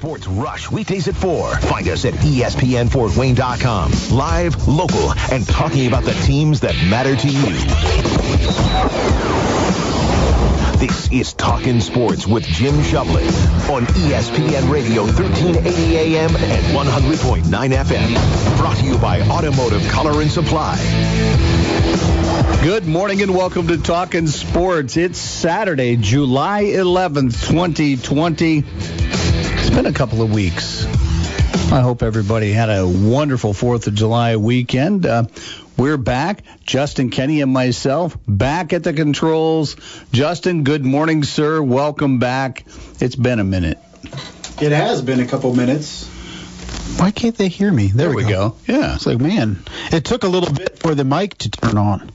Sports Rush weekdays at 4. Find us at ESPNFortWayne.com. Live, local, and talking about the teams that matter to you. This is Talking Sports with Jim Shovlin on ESPN Radio 1380 AM and 100.9 FM. Brought to you by Automotive Color and Supply. Good morning and welcome to Talking Sports. It's Saturday, July 11th, 2020. It's been a couple of weeks. I hope everybody had a wonderful 4th of July weekend. Uh, we're back, Justin Kenny and myself, back at the controls. Justin, good morning, sir. Welcome back. It's been a minute. It has been a couple minutes. Why can't they hear me? There, There we go. Yeah. It's like, man, it took a little bit for the mic to turn on.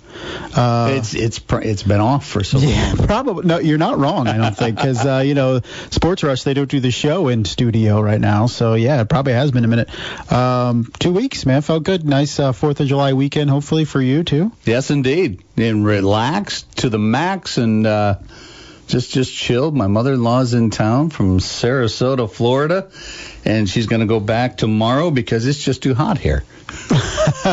Uh, It's it's pr- it's been off for so long. yeah, probably. No, you're not wrong. I don't think because uh, you know, Sports Rush they don't do the show in studio right now. So yeah, it probably has been a minute. Um, two weeks, man, felt good. Nice uh, Fourth of July weekend, hopefully for you too. Yes, indeed. And relaxed to the max and uh, just just chilled. My mother-in-law's in town from Sarasota, Florida, and she's going to go back tomorrow because it's just too hot here.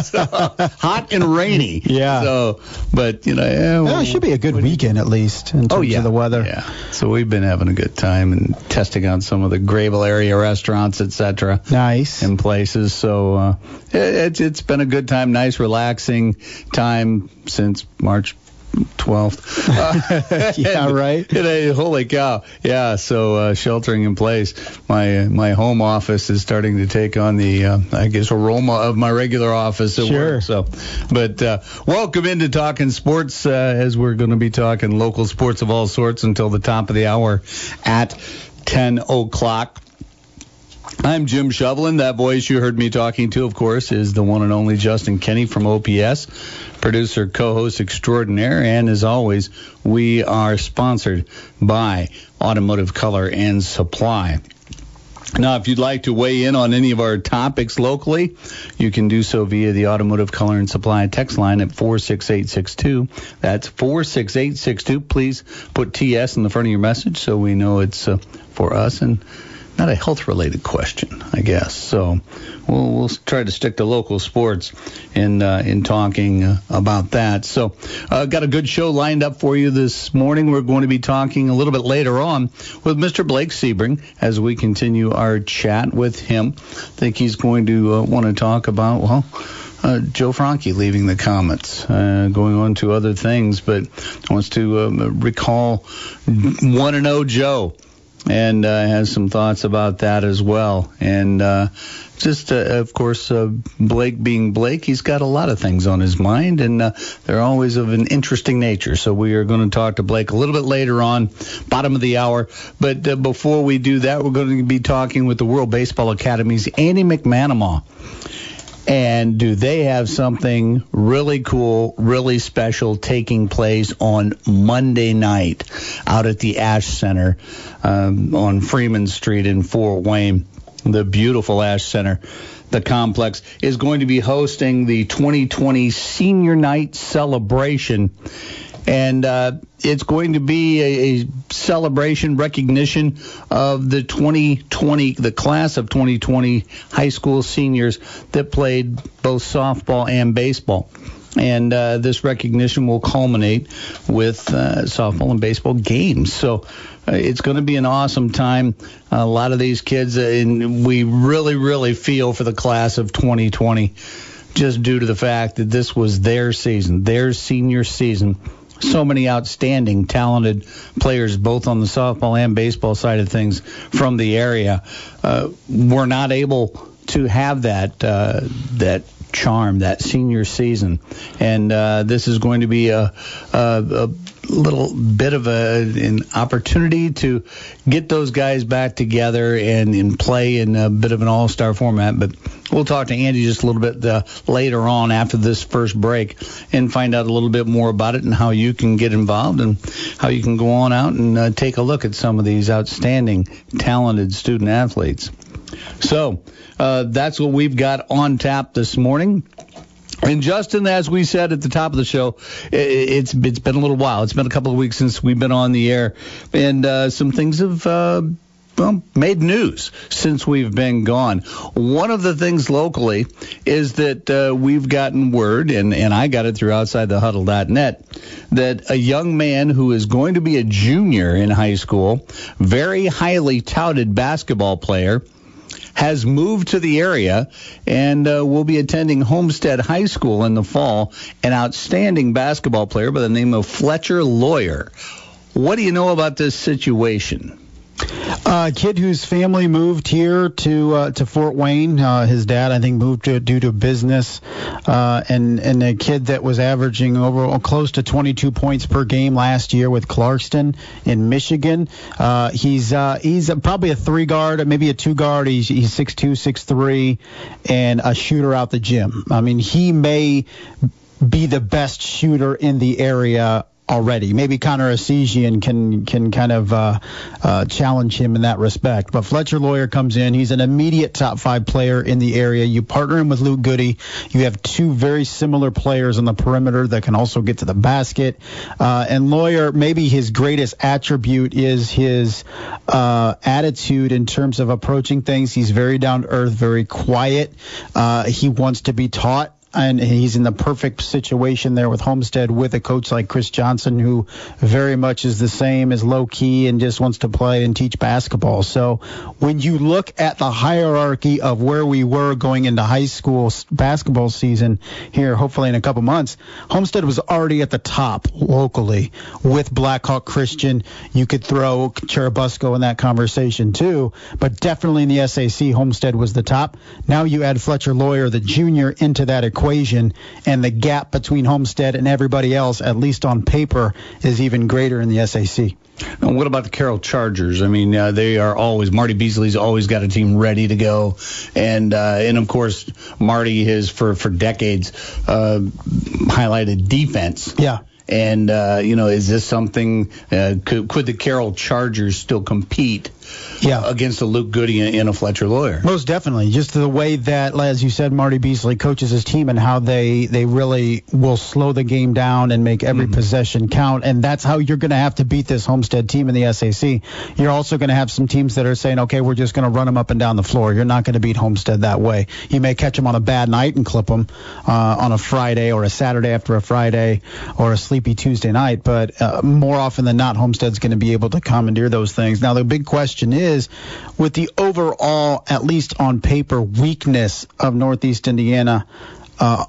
So, hot and rainy. Yeah. So, but you know, yeah, Well, it should be a good weekend at least in terms Oh yeah, of the weather. Yeah. So we've been having a good time and testing out some of the Grabill area restaurants, etc Nice. in places. So uh, it, it's it's been a good time, nice, relaxing time since March 12th. Uh, Yeah, and- right. and, uh, holy cow! Yeah, so uh, sheltering in place. My my home office is starting to take on the uh, I guess aroma of my regular office at Sure. work. So, but uh, welcome into talking sports uh, as we're going to be talking local sports of all sorts until the top of the hour at 10 o'clock. I'm Jim Shovlin. That voice you heard me talking to, of course, is the one and only Justin Kenny from OPS, producer, co-host extraordinaire, and as always, we are sponsored by Automotive Color and Supply. Now, if you'd like to weigh in on any of our topics locally, you can do so via the Automotive Color and Supply text line at 46862. That's 46862. Please put TS in the front of your message so we know it's uh, for us and not a health related question, I guess. So we'll, we'll try to stick to local sports in uh, in talking uh, about that. So uh, got a good show lined up for you this morning. We're going to be talking a little bit later on with Mr. Blake Sebring as we continue our chat with him. I think he's going to uh, want to talk about well. Uh, Joe Franke leaving the Komets, uh, going on to other things, but wants to um, recall 1 and 0 Joe and uh, has some thoughts about that as well. And uh, just, uh, of course, uh, Blake being Blake, he's got a lot of things on his mind, and uh, they're always of an interesting nature. So we are going to talk to Blake a little bit later on, bottom of the hour. But uh, before we do that, we're going to be talking with the World Baseball Academy's Andy McManama. And do they have something really cool, really special taking place on Monday night out at the Ash Center um, on Freeman Street in Fort Wayne? The beautiful Ash Center. The complex is going to be hosting the 2020 Senior Night celebration. And uh, it's going to be a, a celebration recognition of the 2020, the class of 2020 high school seniors that played both softball and baseball. And uh, this recognition will culminate with uh, softball and baseball games. So uh, it's going to be an awesome time. A lot of these kids, uh, and we really, really feel for the class of 2020 just due to the fact that this was their season, their senior season. So many outstanding, talented players, both on the softball and baseball side of things from the area, uh, were not able to have that uh, that charm, that senior season. And uh, this is going to be a, a, a little bit of a, an opportunity to get those guys back together and, and play in a bit of an all-star format. But we'll talk to Andy just a little bit uh, later on after this first break and find out a little bit more about it and how you can get involved and how you can go on out and uh, take a look at some of these outstanding, talented student athletes. So uh, that's what we've got on tap this morning. And Justin, as we said at the top of the show, it's it's been a little while. It's been a couple of weeks since we've been on the air, and uh, some things have. Uh, well, made news since we've been gone. One of the things locally is that uh, we've gotten word, and, and I got it through OutsideTheHuddle.net, that a young man who is going to be a junior in high school, very highly touted basketball player, has moved to the area and uh, will be attending Homestead High School in the fall. An outstanding basketball player by the name of Fletcher Loyer. What do you know about this situation? A kid whose family moved here to uh, to Fort Wayne. Uh, his dad, I think, moved to, due to business, uh, and and a kid that was averaging over oh, close to 22 points per game last year with Clarkston in Michigan. Uh, he's uh, he's probably a three guard, maybe a two guard. He's he's 6'2", 6'3", and a shooter out the gym. I mean, he may be the best shooter in the area already. Maybe Connor Essegian can can kind of uh, uh, challenge him in that respect. But Fletcher Loyer comes in. He's an immediate top five player in the area. You partner him with Luke Goody. You have two very similar players on the perimeter that can also get to the basket. Uh, and Loyer, maybe his greatest attribute is his uh, attitude in terms of approaching things. He's very down to earth, very quiet. Uh, he wants to be taught and he's in the perfect situation there with Homestead with a coach like Chris Johnson, who very much is the same as low key and just wants to play and teach basketball. So when you look at the hierarchy of where we were going into high school basketball season here, hopefully in a couple months, Homestead was already at the top locally with Blackhawk Christian. You could throw Churubusco in that conversation too, but definitely in the SAC, Homestead was the top. Now you add Fletcher Loyer, the junior, into that equation equation, and the gap between Homestead and everybody else, at least on paper, is even greater in the SAC. And what about the Carroll Chargers? I mean, uh, they are always Marty Beasley's always got a team ready to go, and uh, and of course Marty has for for decades uh, highlighted defense. Yeah. And uh, you know, is this something? Uh, could, could the Carroll Chargers still compete? Yeah. against a Luke Goody and a Fletcher Loyer. Most definitely. Just the way that, as you said, Marty Beasley coaches his team and how they, they really will slow the game down and make every mm-hmm. possession count. And that's how you're going to have to beat this Homestead team in the SAC. You're also going to have some teams that are saying, okay, we're just going to run them up and down the floor. You're not going to beat Homestead that way. You may catch them on a bad night and clip them uh, on a Friday or a Saturday after a Friday or a sleepy Tuesday night. But uh, more often than not, Homestead's going to be able to commandeer those things. Now, the big question is, is with the overall, at least on paper, weakness of Northeast Indiana uh,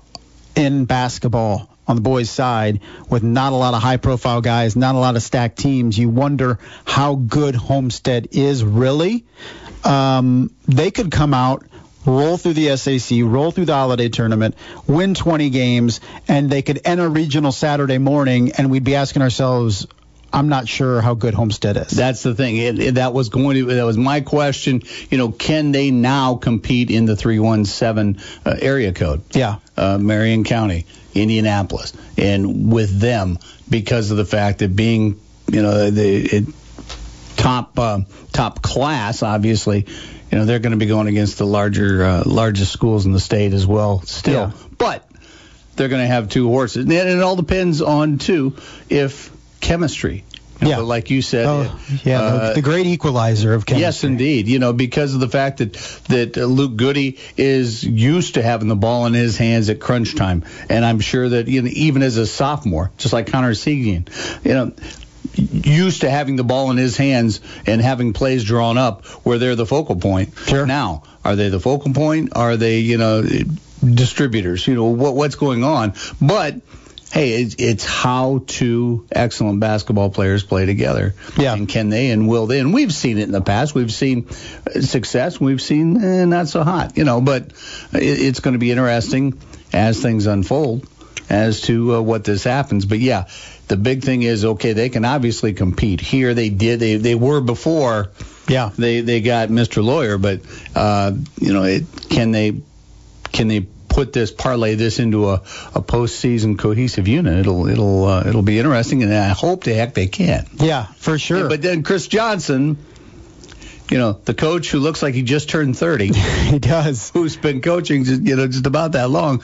in basketball on the boys' side with not a lot of high profile guys, not a lot of stacked teams, you wonder how good Homestead is really. Um, they could come out roll through the SAC, roll through the holiday tournament, win 20 games, and they could enter regional Saturday morning, and we'd be asking ourselves, I'm not sure how good Homestead is. That's the thing. It, it, that was going to that was my question. You know, can they now compete in the 317 uh, area code? Yeah. Uh, Marion County, Indianapolis, and with them because of the fact that being, you know, the it, top uh, top class, obviously, you know, they're going to be going against the larger uh, largest schools in the state as well. Still, yeah. but they're going to have two horses, and it all depends on too if chemistry. Yeah, like you said. Oh, yeah, uh, the great equalizer of chemistry. Yes, indeed. You know, because of the fact that that Luke Goody is used to having the ball in his hands at crunch time, and I'm sure that you know, even as a sophomore, just like Connor Essegian, you know, used to having the ball in his hands and having plays drawn up where they're the focal point. Sure. Now, are they the focal point? Are they, you know, distributors? You know, what what's going on? But hey, it's, it's how two excellent basketball players play together. Yeah. And can they and will they? And we've seen it in the past. We've seen success. We've seen eh, not so hot, you know, but it, it's going to be interesting as things unfold as to uh, what this happens. But yeah, the big thing is okay. They can obviously compete here. They did. They they were before. Yeah. They they got Mr. Loyer, but uh, you know, it, can they can they put this parlay this into a, a postseason cohesive unit. It'll it'll uh, it'll be interesting, and I hope the heck they can. Yeah, for sure. Yeah, but then Chris Johnson, you know, the coach who looks like he just turned 30. he does. Who's been coaching, just, you know, just about that long.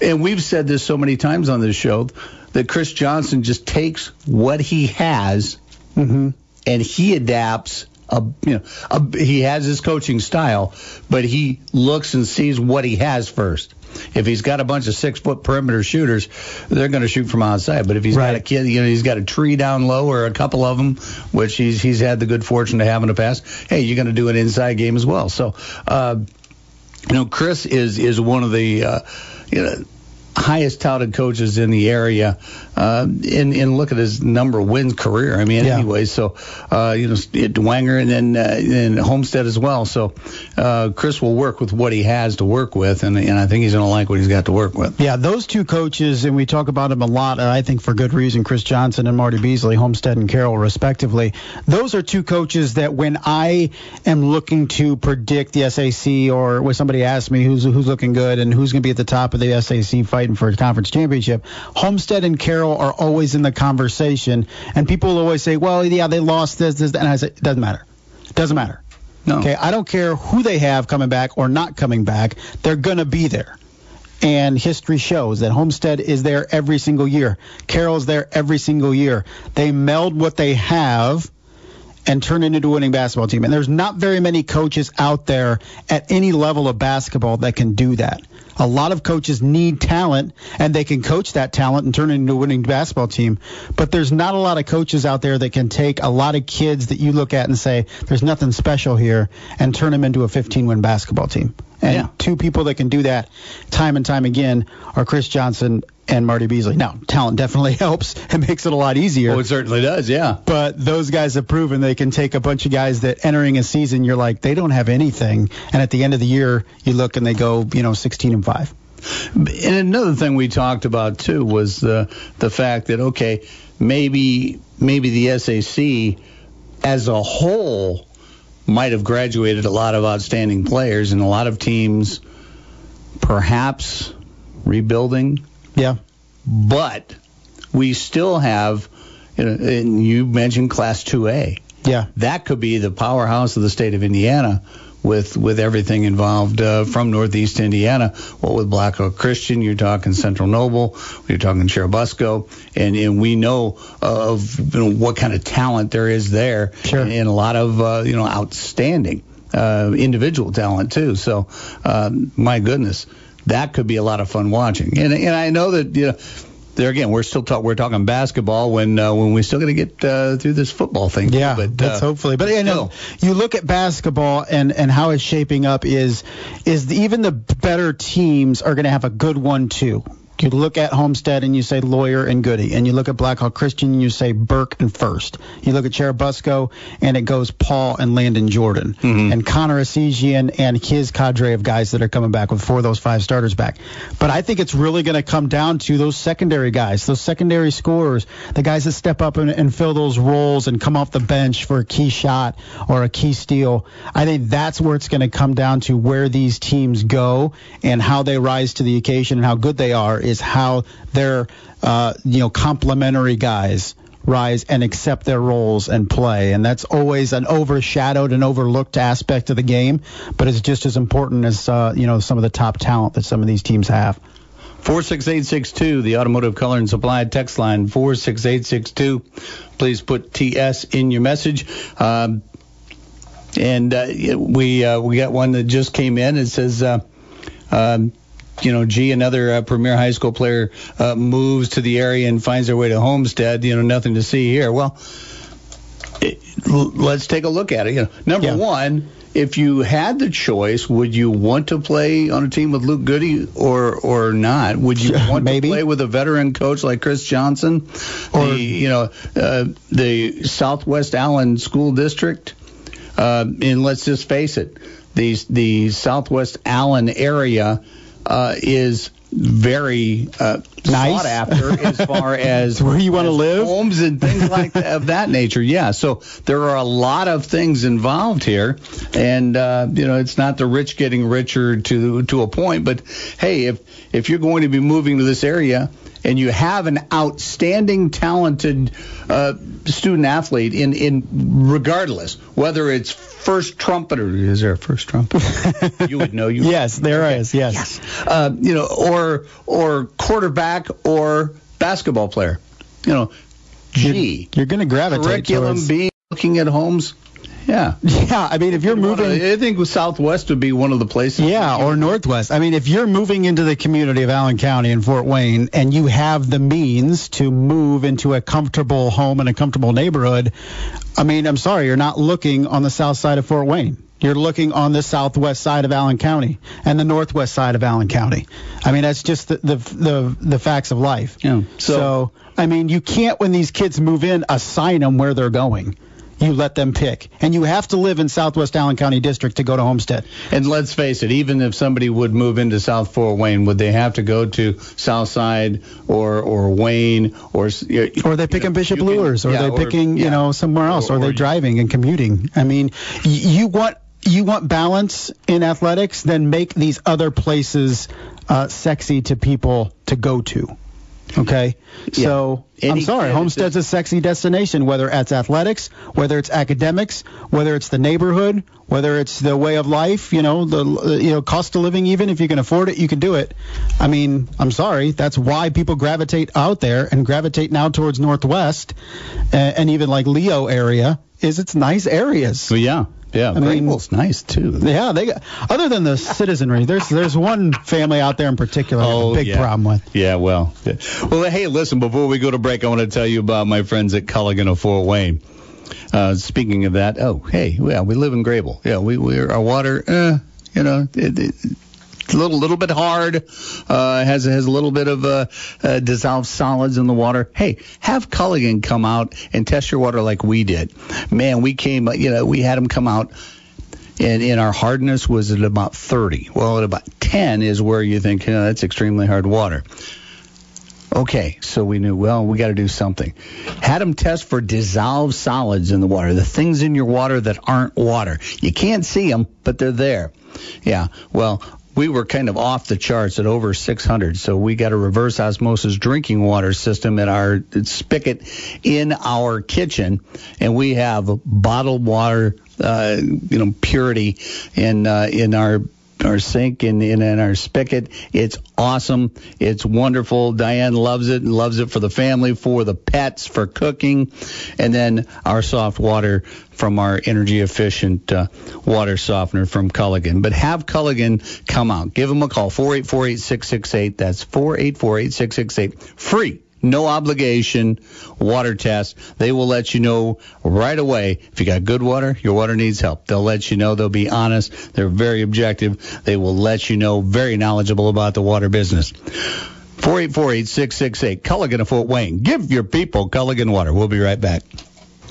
And we've said this so many times on this show that Chris Johnson just takes what he has mm-hmm. and he adapts a you know a, he has his coaching style, but he looks and sees what he has first. If he's got a bunch of six foot perimeter shooters, they're going to shoot from outside. But if he's right. got a kid, you know, he's got a tree down low or a couple of them, which he's he's had the good fortune to have in the past. Hey, you're going to do an inside game as well. So, uh, you know, Chris is is one of the uh, you know highest touted coaches in the area. Uh, and, and look at his number of wins career. I mean, yeah. anyway, so uh, you know, Dwenger and then uh, and Homestead as well. So uh, Chris will work with what he has to work with, and, and I think he's going to like what he's got to work with. Yeah, those two coaches, and we talk about them a lot, and I think for good reason. Chris Johnson and Marty Beasley, Homestead and Carroll, respectively. Those are two coaches that when I am looking to predict the SAC, or when somebody asks me who's who's looking good and who's going to be at the top of the SAC fighting for a conference championship. Homestead and Carroll are always in the conversation, and people always say, "Well, yeah, they lost this, this," and I say, "It doesn't matter. It doesn't matter." No. Okay, I don't care who they have coming back or not coming back. They're going to be there. And history shows that Homestead is there every single year. Carroll's there every single year. They meld what they have and turn it into a winning basketball team. And there's not very many coaches out there at any level of basketball that can do that. A lot of coaches need talent, and they can coach that talent and turn it into a winning basketball team. But there's not a lot of coaches out there that can take a lot of kids that you look at and say, there's nothing special here, and turn them into a 15 win basketball team. And yeah. two people that can do that time and time again are Chris Johnson and Marty Beasley. Now, talent definitely helps and makes it a lot easier. Oh, it certainly does, yeah. But those guys have proven they can take a bunch of guys that entering a season, you're like, they don't have anything. And at the end of the year, you look and they go, you know, 16 and 5. And another thing we talked about too was the the fact that okay, maybe maybe the SAC as a whole might have graduated a lot of outstanding players and a lot of teams perhaps rebuilding yeah. But we still have, you know, and you mentioned Class 2A. Yeah. That could be the powerhouse of the state of Indiana with with everything involved uh, from Northeast Indiana. What with Blackhawk Christian, you're talking Central Noble, you're talking Churubusco, and and we know of you know, what kind of talent there is there, sure. and, and a lot of uh, you know outstanding uh, individual talent too. So uh, my goodness that could be a lot of fun watching. And and I know that you know there again, we're still talk, we're talking basketball when uh, when we're still going to get uh, through this football thing. Yeah, but that's uh, hopefully. But you know, you look at basketball and and how it's shaping up is is the, even the better teams are going to have a good one too. You look at Homestead and you say Loyer and Goody, and you look at Blackhawk Christian and you say Burke and Furst. You look at Churubusco and it goes Paul and Landon Jordan, mm-hmm. and Connor Essegian and his cadre of guys that are coming back with four of those five starters back. But I think it's really going to come down to those secondary guys, those secondary scorers, the guys that step up and, and fill those roles and come off the bench for a key shot or a key steal. I think that's where it's going to come down to where these teams go and how they rise to the occasion and how good they are is how their uh, you know complementary guys rise and accept their roles and play. And that's always an overshadowed and overlooked aspect of the game, but it's just as important as uh, you know some of the top talent that some of these teams have. 46862, the Automotive Color and Supply text line, 46862. Please put TS in your message. Um, and uh, we uh, we got one that just came in. It says, uh, um, you know, gee, another uh, premier high school player uh, moves to the area and finds their way to Homestead. You know, nothing to see here. Well, it, let's take a look at it. You know, number yeah. one, if you had the choice, would you want to play on a team with Luke Goody or or not? Would you want to play with a veteran coach like Chris Johnson, or the, you know uh, the Southwest Allen School District? Uh, and let's just face it, the the Southwest Allen area uh, is very uh, nice. sought after as far as where you want to live, homes and things like that, of that nature. Yeah, so there are a lot of things involved here, and uh, you know it's not the rich getting richer to to a point, but hey, if if you're going to be moving to this area and you have an outstanding, talented uh, student athlete in in regardless whether it's first trumpeter is there a first trumpeter you would know you yes there okay. is yes, yes. Uh, you know or or quarterback or basketball player you know gee you're, you're going to gravitate curriculum towards... being looking at homes yeah, Yeah. Yeah, I mean, if you're moving, I think Southwest would be one of the places. Yeah, or Northwest. I mean, if you're moving into the community of Allen County and Fort Wayne, and you have the means to move into a comfortable home and a comfortable neighborhood, I mean, I'm sorry, you're not looking on the south side of Fort Wayne. You're looking on the southwest side of Allen County and the northwest side of Allen County. I mean, that's just the the the, the facts of life. Yeah. So, So- I mean, you can't when these kids move in assign them where they're going. You let them pick, and you have to live in Southwest Allen County District to go to Homestead. And let's face it, even if somebody would move into South Fort Wayne, would they have to go to Southside or or Wayne or s- you- Or you picking know, Bishop Luers, or yeah, they're picking, yeah. you know, somewhere else, or, Or- they're or- driving and commuting. I mean, y- you want you want balance in athletics, then make these other places uh, sexy to people to go to. Okay, Yeah. so I'm sorry, Homestead's a sexy destination, whether it's athletics, whether it's academics, whether it's the neighborhood, whether it's the way of life, you know, the you know cost of living. Even if you can afford it, you can do it. I mean, I'm sorry, that's why people gravitate out there and gravitate now towards Northwest uh, and even like Leo area. Is it's nice areas. Well, yeah, yeah. I mean- Grabill's nice too. Yeah, they got, other than the citizenry, there's there's one family out there in particular I have a big Oh, yeah. problem with. Yeah, well, yeah. well, hey, listen. Before we go to break, I want to tell you about my friends at Culligan of Fort Wayne. Uh, speaking of that, oh, hey, yeah, we live in Grabill. Yeah, we we our water, uh, you know, it, it, a little little bit hard. Uh, has has a little bit of uh, uh, dissolved solids in the water. Hey, have Culligan come out and test your water like we did. Man, we came, you know, we had them come out and, and our hardness was at about 30. Well, at about 10 is where you think, you know, that's extremely hard water. Okay, so we knew, well, we got to do something. Had them test for dissolved solids in the water, the things in your water that aren't water. You can't see them, but they're there. Yeah, well, we were kind of off the charts at over 600, so we got a reverse osmosis drinking water system in our spigot in our kitchen, and we have bottled water, uh, you know, purity in uh, in our our sink and in, in our spigot. It's awesome. It's wonderful. Diane loves it and loves it for the family, for the pets, for cooking, and then our soft water from our energy efficient uh, water softener from Culligan. But have Culligan come out. Give them a call 4848668. That's 4848668. Free. No obligation water test. They will let you know right away if you got good water, your water needs help. They'll let you know. They'll be honest. They're very objective. They will let you know. Very knowledgeable about the water business. 4848668. Culligan of Fort Wayne. Give your people Culligan water. We'll be right back.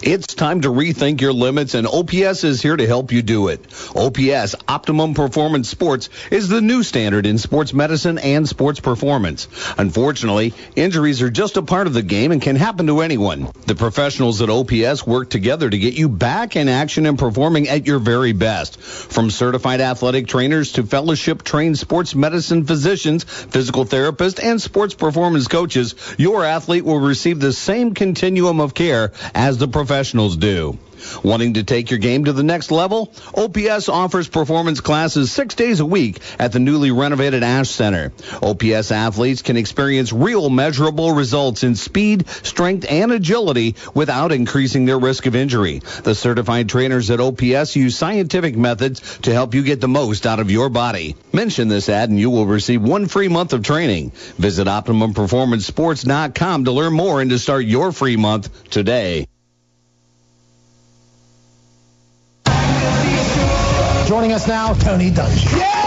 It's time to rethink your limits, and OPS is here to help you do it. OPS, Optimum Performance Sports, is the new standard in sports medicine and sports performance. Unfortunately, injuries are just a part of the game and can happen to anyone. The professionals at OPS work together to get you back in action and performing at your very best. From certified athletic trainers to fellowship trained sports medicine physicians, physical therapists, and sports performance coaches, your athlete will receive the same continuum of care as the professionals do. Wanting to take your game to the next level? OPS offers performance classes six days a week at the newly renovated Ash Center. OPS athletes can experience real measurable results in speed, strength, and agility without increasing their risk of injury. The certified trainers at OPS use scientific methods to help you get the most out of your body. Mention this ad and you will receive one free month of training. Visit OptimumPerformanceSports.com to learn more and to start your free month today. Joining us now, Tony Dungy.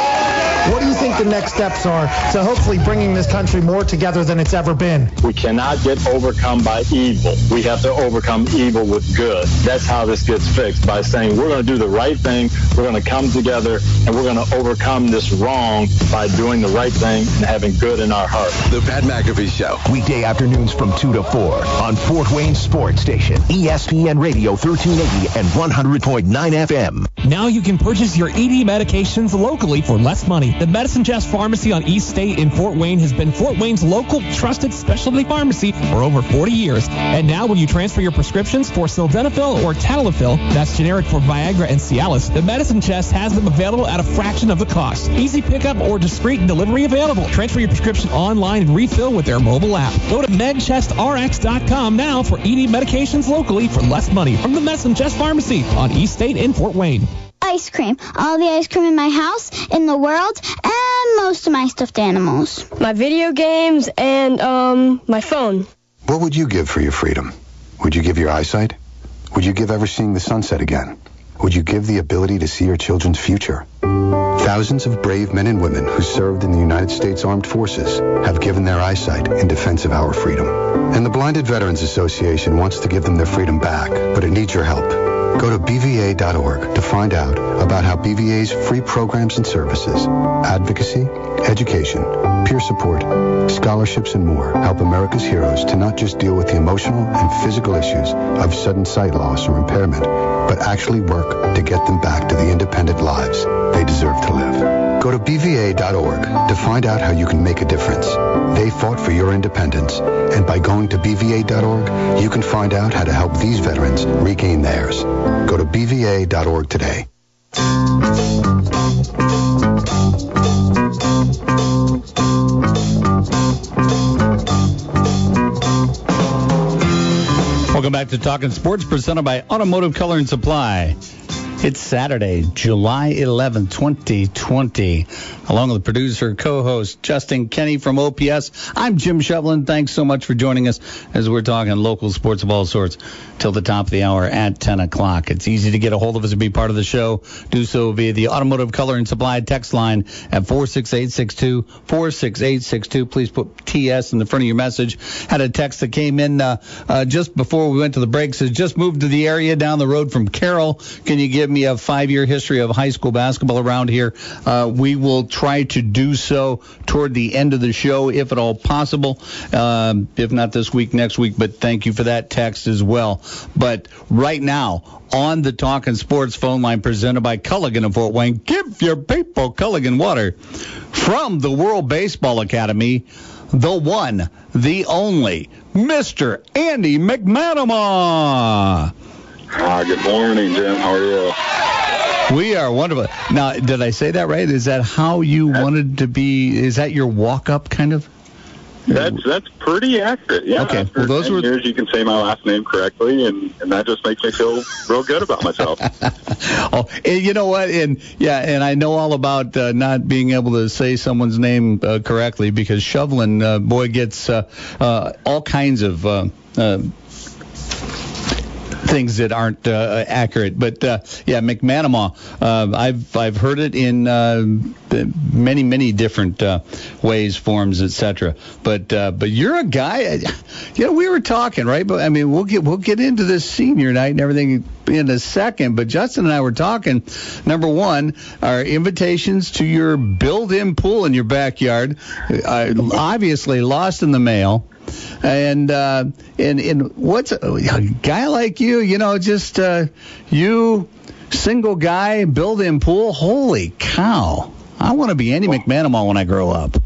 What do you think the next steps are to hopefully bringing this country more together than it's ever been? We cannot get overcome by evil. We have to overcome evil with good. That's how this gets fixed by saying we're going to do the right thing, we're going to come together, and we're going to overcome this wrong by doing the right thing and having good in our heart. The Pat McAfee Show. Weekday afternoons from 2 to 4 on Fort Wayne Sports Station, ESPN Radio 1380 and 100.9 FM. Now you can purchase your ED medications locally for less money. The Medicine Chest Pharmacy on East State in Fort Wayne has been Fort Wayne's local trusted specialty pharmacy for over 40 years. And now when you transfer your prescriptions for sildenafil or tadalafil, that's generic for Viagra and Cialis, the Medicine Chest has them available at a fraction of the cost. Easy pickup or discreet delivery available. Transfer your prescription online and refill with their mobile app. Go to medchestrx.com now for ED medications locally for less money from the Medicine Chest Pharmacy on East State in Fort Wayne. Ice cream. All the ice cream in my house, in the world, and most of my stuffed animals. My video games and um my phone. What would you give for your freedom? Would you give your eyesight? Would you give ever seeing the sunset again? Would you give the ability to see your children's future? Thousands of brave men and women who served in the United States Armed Forces have given their eyesight in defense of our freedom. And the Blinded Veterans Association wants to give them their freedom back, but it needs your help. Go to BVA.org to find out about how BVA's free programs and services, advocacy, education, peer support, scholarships, and more help America's heroes to not just deal with the emotional and physical issues of sudden sight loss or impairment, but actually work to get them back to the independent lives they deserve to live. Go to BVA.org to find out how you can make a difference. They fought for your independence, and by going to BVA.org, you can find out how to help these veterans regain theirs. Go to BVA.org today. Welcome back to Talking Sports, presented by Automotive Color and Supply. It's Saturday, July 11, 2020. Along with producer, co-host Justin Kenny from OPS, I'm Jim Shovlin. Thanks so much for joining us as we're talking local sports of all sorts till the top of the hour at 10 o'clock. It's easy to get a hold of us and be part of the show. Do so via the Automotive Color and Supply text line at 46862, 46862. Please put TS in the front of your message. Had a text that came in uh, uh, just before we went to the break. Says, just moved to the area down the road from Carroll. Can you give me a five-year history of high school basketball around here? Uh, we will try to do so toward the end of the show, if at all possible. Um, if not this week, next week. But thank you for that text as well. But right now, on the Talking Sports phone line presented by Culligan of Fort Wayne, give your people Culligan water from the World Baseball Academy. The one, the only, Mr. Andy McManama. Ah, good morning, Jim. How are you? We are wonderful. Now, did I say that right? Is that how you wanted to be? Is that your walk up kind of? That's that's pretty accurate. Yeah. Okay. After Well, those 10 were- years, you can say my last name correctly, and and that just makes me feel real good about myself. Oh, and you know what? And yeah, and I know all about uh, not being able to say someone's name uh, correctly because Shovlin, uh, boy, gets uh, uh, all kinds of. Uh, uh, Things that aren't uh, accurate, but uh, yeah, McManama. Uh, I've I've heard it in uh, many many different uh, ways, forms, etc. But uh, but you're a guy. You know, we were talking right, but I mean, we'll get we'll get into this senior night and everything in a second. But Justin and I were talking. Number one, our invitations to your built-in pool in your backyard, uh, obviously lost in the mail. And uh, and and what's a, guy like you? You know, just uh, you, single guy, built-in pool. Holy cow! I want to be Andy McManama when I grow up.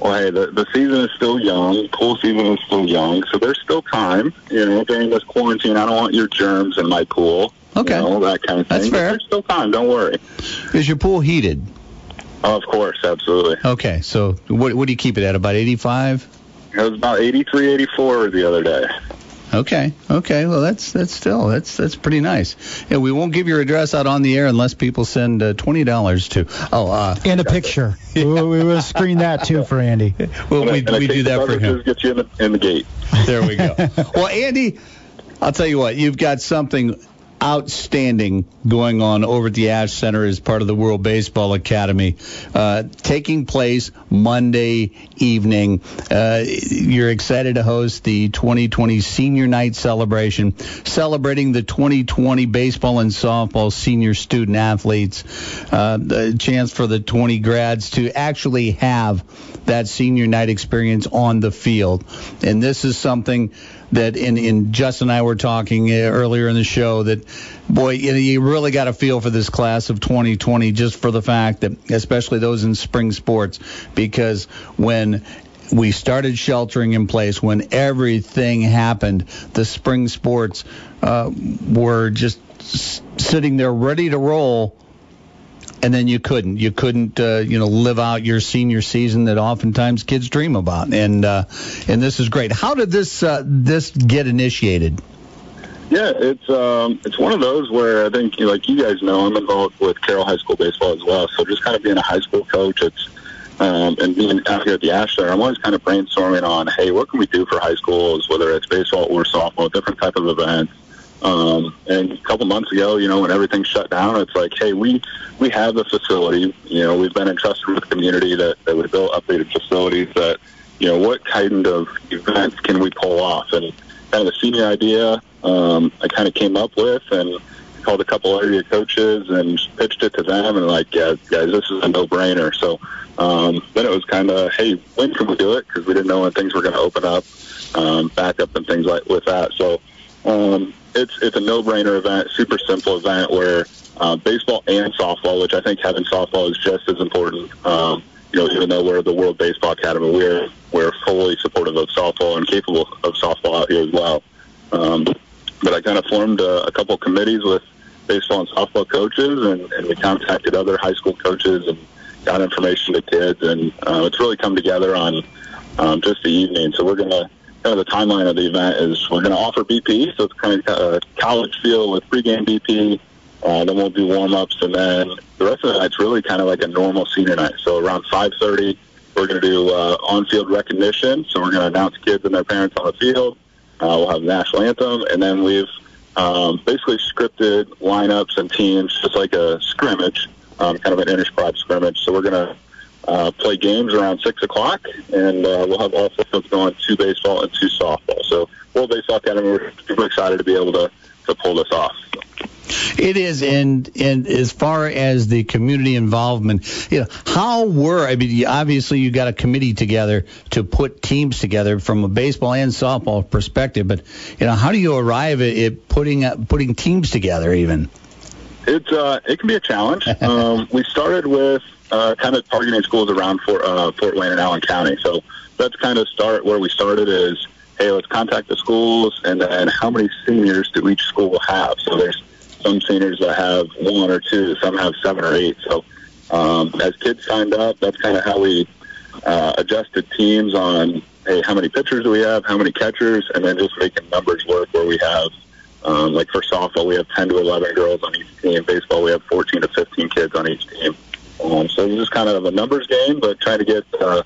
well, hey, the the season is still young. Pool season is still young, so there's still time. You know, during this quarantine, I don't want your germs in my pool. Okay. You know, that kind of thing. That's But fair. There's still time. Don't worry. Is your pool heated? Oh, of course, absolutely. Okay, so what what do you keep it at? About 85? It was about 83, 84 the other day. Okay, okay. Well, that's that's still that's that's pretty nice. Yeah, we won't give your address out on the air unless people send uh, twenty dollars to. Oh, uh, And a picture. we, we will screen that too for Andy. well, And we and we do that for him. beverages Get you in the, in the gate. There we go. well, Andy, I'll tell you what, you've got something outstanding going on over at the Ash Center as part of the World Baseball Academy, uh, taking place Monday evening. Uh, you're excited to host the 2020 Senior Night celebration, celebrating the 2020 baseball and softball senior student athletes. Uh, the chance for the 20 grads to actually have that senior night experience on the field. And this is something that in in Justin and I were talking uh, earlier in the show that boy you, know, you really got to feel for this class of 2020 just for the fact that especially those in spring sports because when we started sheltering in place when everything happened the spring sports uh, were just s- sitting there ready to roll and then you couldn't. You couldn't, uh, you know, live out your senior season that oftentimes kids dream about. And uh, and this is great. How did this uh, this get initiated? Yeah, it's um, it's one of those where I think, like you guys know, I'm involved with Carroll High School baseball as well. So just kind of being a high school coach, it's um, and being out here at the Ash I'm always kind of brainstorming on, hey, what can we do for high schools, whether it's baseball or softball, different type of events. Um, and a couple months ago, you know, when everything shut down, it's like, hey, we we have the facility. You know, we've been entrusted with the community that, that would build updated facilities. That you know, what kind of events can we pull off? And kind of the senior idea, um, I kind of came up with and called a couple of area coaches and pitched it to them and like, yeah, guys, this is a no-brainer. So um, then it was kind of, hey, when can we do it? Because we didn't know when things were going to open up, um, back up and things like with that. So um, it's it's a no-brainer event, super simple event where uh, baseball and softball, which I think having softball is just as important. Um, you know, even though we're the World Baseball Academy, we're we're fully supportive of softball and capable of softball out here as well. Um, but I kind of formed a, a couple committees with baseball and softball coaches, and, and we contacted other high school coaches and got information to kids, and uh, it's really come together on um, just the evening. So we're gonna kind of the timeline of the event is we're to offer BP, so it's kind of a college feel with pregame BP. Uh, then we'll do warm ups, and then the rest of the night's really kind of like a normal senior night. So around 5:30, we're going to do uh, on-field recognition. So we're going to announce kids and their parents on the field. Uh, we'll have the national anthem, and then we've um, basically scripted lineups and teams, just like a scrimmage, um, kind of an intersquad scrimmage. So we're going to uh, play games around six o'clock, and uh, we'll have all fields going: two baseball and two softball. So, World Baseball Academy, we're super excited to be able to to pull this off. It is, and and as far as the community involvement, you know, how were I mean, obviously you got a committee together to put teams together from a baseball and softball perspective, but you know, how do you arrive at, at putting uh, putting teams together even? It's uh, it can be a challenge. um, we started with uh, kind of targeting schools around Fort, uh, Fort Wayne and Allen County. So let's kind of start where we started is, hey, let's contact the schools and then how many seniors do each school have? So there's some seniors that have one or two, some have seven or eight. So um, as kids signed up, that's kind of how we uh, adjusted teams on, hey, how many pitchers do we have, how many catchers, and then just making numbers work where we have um, like for softball, we have 10 to 11 girls on each team. Baseball, we have 14 to 15 kids on each team. Um, so it's just kind of a numbers game, but trying to get uh,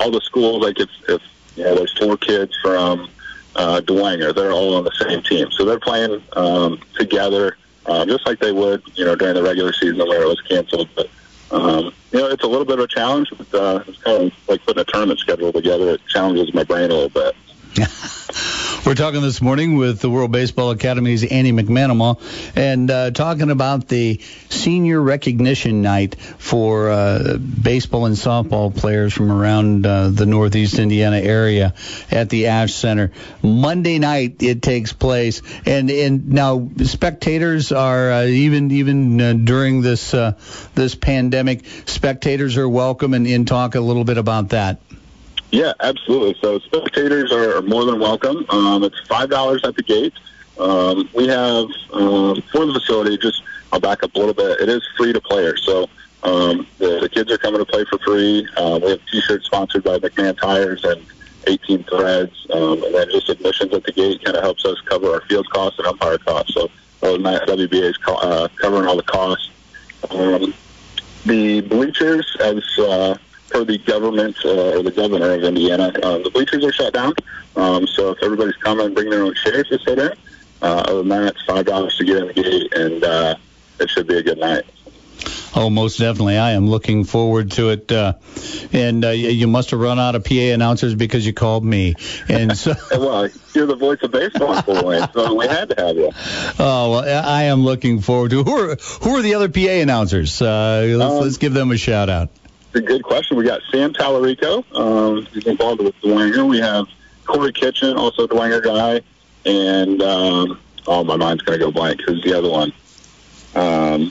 all the schools, like if, if you know, there's four kids from uh, Dwenger, they're all on the same team. So they're playing um, together, uh, just like they would, you know, during the regular season where it was canceled. But, um, you know, it's a little bit of a challenge, but uh, it's kind of like putting a tournament schedule together. It challenges my brain a little bit. We're talking this morning with the World Baseball Academy's Andy McManama and uh, talking about the senior recognition night for uh, baseball and softball players from around uh, the Northeast Indiana area at the Ash Center. Monday night it takes place, and and now spectators are uh, even even uh, during this uh, this pandemic, spectators are welcome, and, and talk a little bit about that. Yeah, absolutely. So spectators are more than welcome. Um, it's five dollars at the gate. Um, we have um, for the facility. Just I'll back up a little bit. It is free to players, so um, the, the kids are coming to play for free. Um, we have T-shirts sponsored by McMahon Tires and 18 Threads, um, and then just admissions at the gate kind of helps us cover our field costs and umpire costs. So uh, WBA is co- uh, covering all the costs. Um, the bleachers, as uh, per the government uh, or the governor of Indiana, uh, the bleachers are shut down. Um, so if everybody's coming, bring their own chairs to sit in. Uh, other than that, it's five dollars to get in the gate, and uh, it should be a good night. Oh, most definitely. I am looking forward to it. Uh, and uh, you must have run out of PA announcers because you called me. And so, well, you're the voice of baseball, for boy, so we had to have you. Oh, well, I am looking forward to. Who are who are the other PA announcers? Uh, let's, um, let's give them a shout out. A good question. We got Sam Tallarico. Um, he's involved with Dwenger. We have Corey Kitchen, also a Dwenger guy, and um, oh, my mind's gonna go blank. Who's the other one? Um,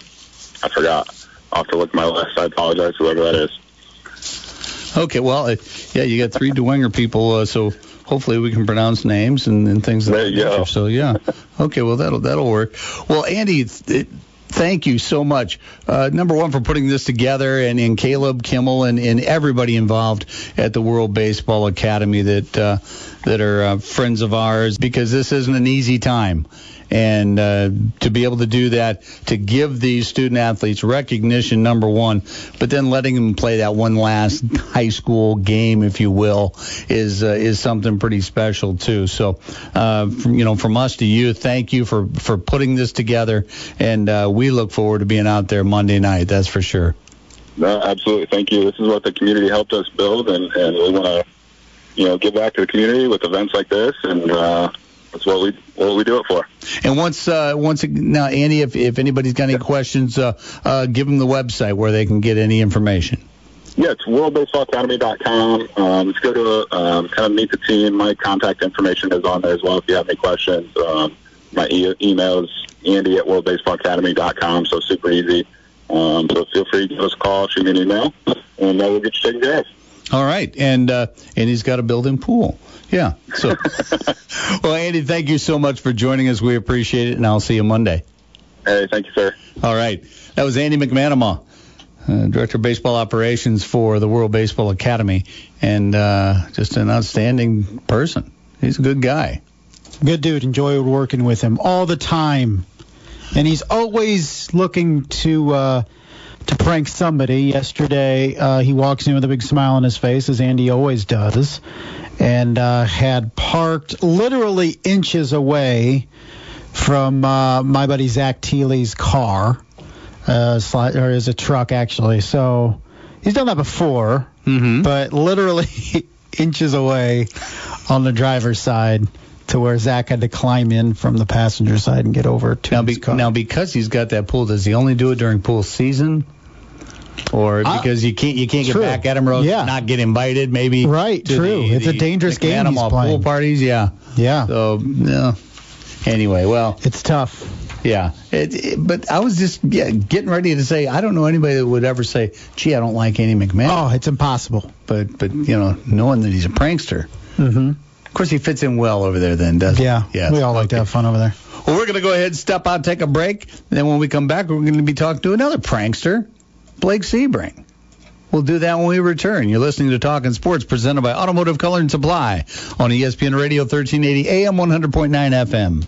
I forgot. I'll have to look at my list. I apologize, whoever that is. Okay, well, uh, yeah, you got three Dwenger people, uh, so hopefully we can pronounce names and, and things. There you go. So yeah, okay, well that'll that'll work. Well, Andy, it's, it, thank you so much. Uh, number one for putting this together, and, and Caleb Kimmel and, and everybody involved at the World Baseball Academy that uh, that are uh, friends of ours, because this isn't an easy time. And uh, to be able to do that, to give these student athletes recognition, number one, but then letting them play that one last high school game, if you will, is uh, is something pretty special too. So, uh, from, you know, from us to you, thank you for for putting this together, and uh, we look forward to being out there Monday night. That's for sure. No, absolutely. Thank you. This is what the community helped us build, and, and we want to, you know, give back to the community with events like this, and uh, that's what we what we do it for. And once uh, once now, Andy, if if anybody's got any questions, uh, uh, give them the website where they can get any information. Yeah, it's worldbaseballacademy.com. Um, let's go to um, kind of meet the team. My contact information is on there as well if you have any questions. Um, my e- email is andy at worldbaseballacademy.com, so super easy. Um, so feel free to give us a call, shoot me an email, and uh, we'll get you taken care of. All right, and uh, and he's got a built-in pool. Yeah. So, well, Andy, thank you so much for joining us. We appreciate it, and I'll see you Monday. Hey, thank you, sir. All right, that was Andy McManama. Uh, Director of Baseball Operations for the World Baseball Academy, and uh, just an outstanding person. He's a good guy. Good dude. Enjoyed working with him all the time, and he's always looking to uh, to prank somebody. Yesterday, uh, he walks in with a big smile on his face, as Andy always does, and uh, had parked literally inches away from uh, my buddy Zach Teely's car, uh, sli- or is a truck actually. So he's done that before, but literally inches away on the driver's side to where Zach had to climb in from the passenger side and get over to Now, his be, car. now because he's got that pool, does he only do it during pool season? Or Uh, because you can't you can't get back at him or Yeah. not get invited maybe Right, true. the- It's a dangerous game he's pool parties yeah yeah, so no anyway well it's tough. yeah it, it- but I was just yeah, getting ready to say I don't know anybody that would ever say gee I don't like Andy McMahon Oh, it's impossible. but but you know knowing that he's a prankster Mm-hmm. Of course he fits in well over there then doesn't Yeah, he? Yes. we all like to have fun over there. Well, we're going to go ahead and step out, take a break. And then when we come back, we're going to be talking to another prankster, Blake Sebring. We'll do that when we return. You're listening to Talking Sports presented by Automotive Color and Supply on ESPN Radio 1380 AM 100.9 FM.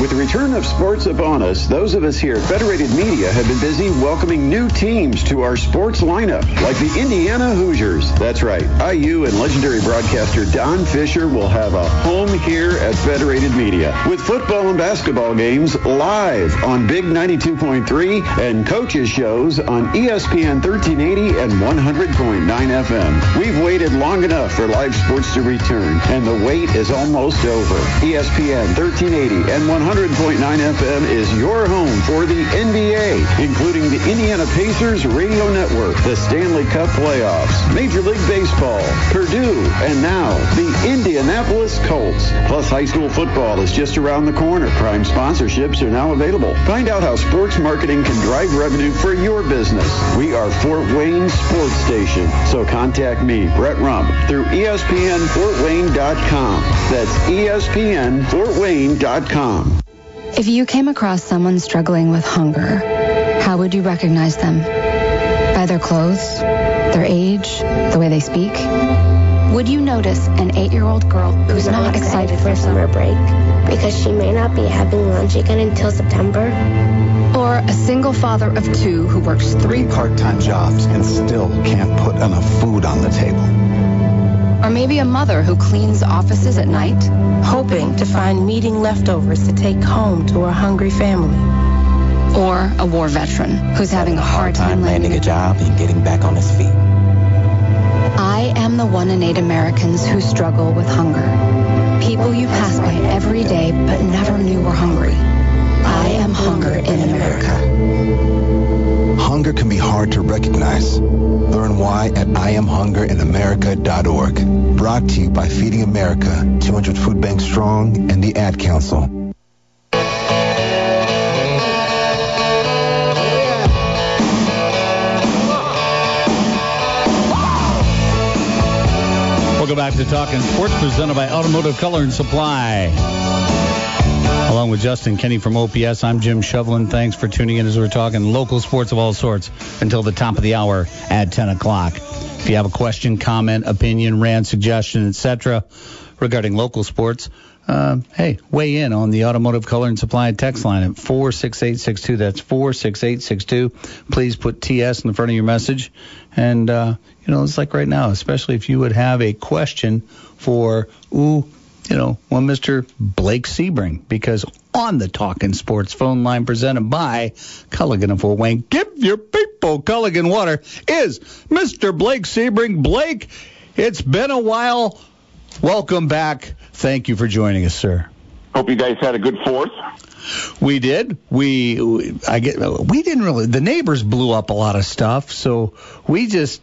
With the return of sports upon us, those of us here at Federated Media have been busy welcoming new teams to our sports lineup, like the Indiana Hoosiers. That's right. IU and legendary broadcaster Don Fisher will have a home here at Federated Media with football and basketball games live on Big 92.3 and coaches shows on ESPN 1380 and 100.9 FM. We've waited long enough for live sports to return, and the wait is almost over. ESPN 1380 and 100. 100.9 FM is your home for the NBA, including the Indiana Pacers Radio Network, the Stanley Cup playoffs, Major League Baseball, Purdue, and now the Indianapolis Colts. Plus, high school football is just around the corner. Prime sponsorships are now available. Find out how sports marketing can drive revenue for your business. We are Fort Wayne Sports Station. So contact me, Brett Rump, through ESPNFortWayne.com. That's ESPNFortWayne.com. If you came across someone struggling with hunger, how would you recognize them? By their clothes, their age, the way they speak? Would you notice an eight-year-old girl who's I'm not excited for summer break because she may not be having lunch again until September. Or a single father of two who works three part-time jobs and still can't put enough food on the table. Or maybe a mother who cleans offices at night, hoping to find meeting leftovers to take home to her hungry family. Or a war veteran who's having a hard time landing a job and getting back on his feet. I am the one in eight Americans who struggle with hunger. People you pass by every day but never knew were hungry. I am hunger in America. Hunger can be hard to recognize. Learn why at IamHungerInAmerica.org. Brought to you by Feeding America, 200 Food Banks Strong, and the Ad Council. Welcome back to Talking Sports, presented by Automotive Color and Supply. Along with Justin Kenny from OPS, I'm Jim Shovlin. Thanks for tuning in as we're talking local sports of all sorts until the top of the hour at 10 o'clock. If you have a question, comment, opinion, rant, suggestion, etc., regarding local sports, uh, hey, weigh in on the Automotive Color and Supply text line at 46862. That's 46862. Please put TS in the front of your message. And, uh, you know, it's like right now, especially if you would have a question for, ooh, you know, one Mr. Blake Sebring, because on the Talking Sports phone line presented by Culligan of Fort Wayne, give your people Culligan water, is Mr. Blake Sebring. Blake, it's been a while. Welcome back. Thank you for joining us, sir. Hope you guys had a good fourth. We did. We, I get we didn't really the neighbors blew up a lot of stuff, so we just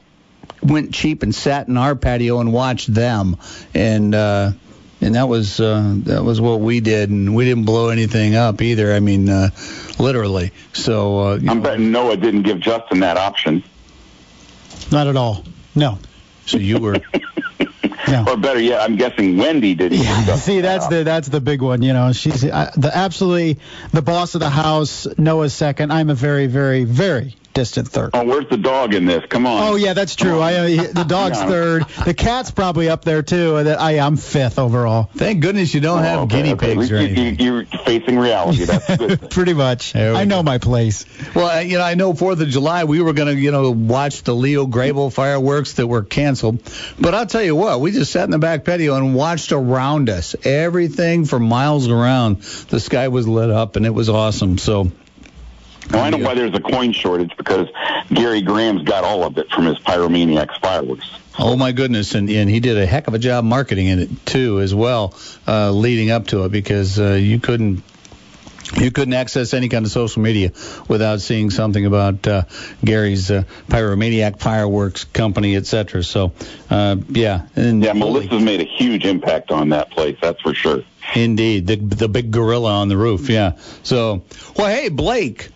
went cheap and sat in our patio and watched them and uh and that was uh, that was what we did, and we didn't blow anything up either. I mean, uh, literally. So uh, I'm betting Noah didn't give Justin that option. Not at all. No. So you were. No. Or better yet, I'm guessing Wendy didn't. Yeah, see, that's option. the that's the big one. You know, she's uh, the absolutely the boss of the house. Noah's second. I'm a very, very, very distant third. Oh, where's the dog in this? Come on. Oh yeah, that's true. I uh, the dog's on. third. The cat's probably up there too. that- I am fifth overall. Thank goodness you don't have Oh, okay, guinea okay. At pigs least or you- anything. you- You're facing reality. That's good. Pretty much. There we I know my place. Well, uh, you know, I know Fourth of July we were going to, you know, watch the Leo Grabill fireworks that were canceled. But I'll tell you what, we just sat in the back patio and watched around us. Everything for miles around, the sky was lit up and it was awesome. So. Now, I know why there's a coin shortage because Gary Graham's got all of it from his Pyromaniacs fireworks. Oh my goodness, and and he did a heck of a job marketing in it too, as well, uh, leading up to it because uh, you couldn't. You couldn't access any kind of social media without seeing something about uh, Gary's uh, pyromaniac fireworks company, etc. So, uh, yeah, and Yeah, Melissa's made a huge impact on that place. That's for sure. Indeed, the the big gorilla on the roof. Yeah. So, well, hey Blake,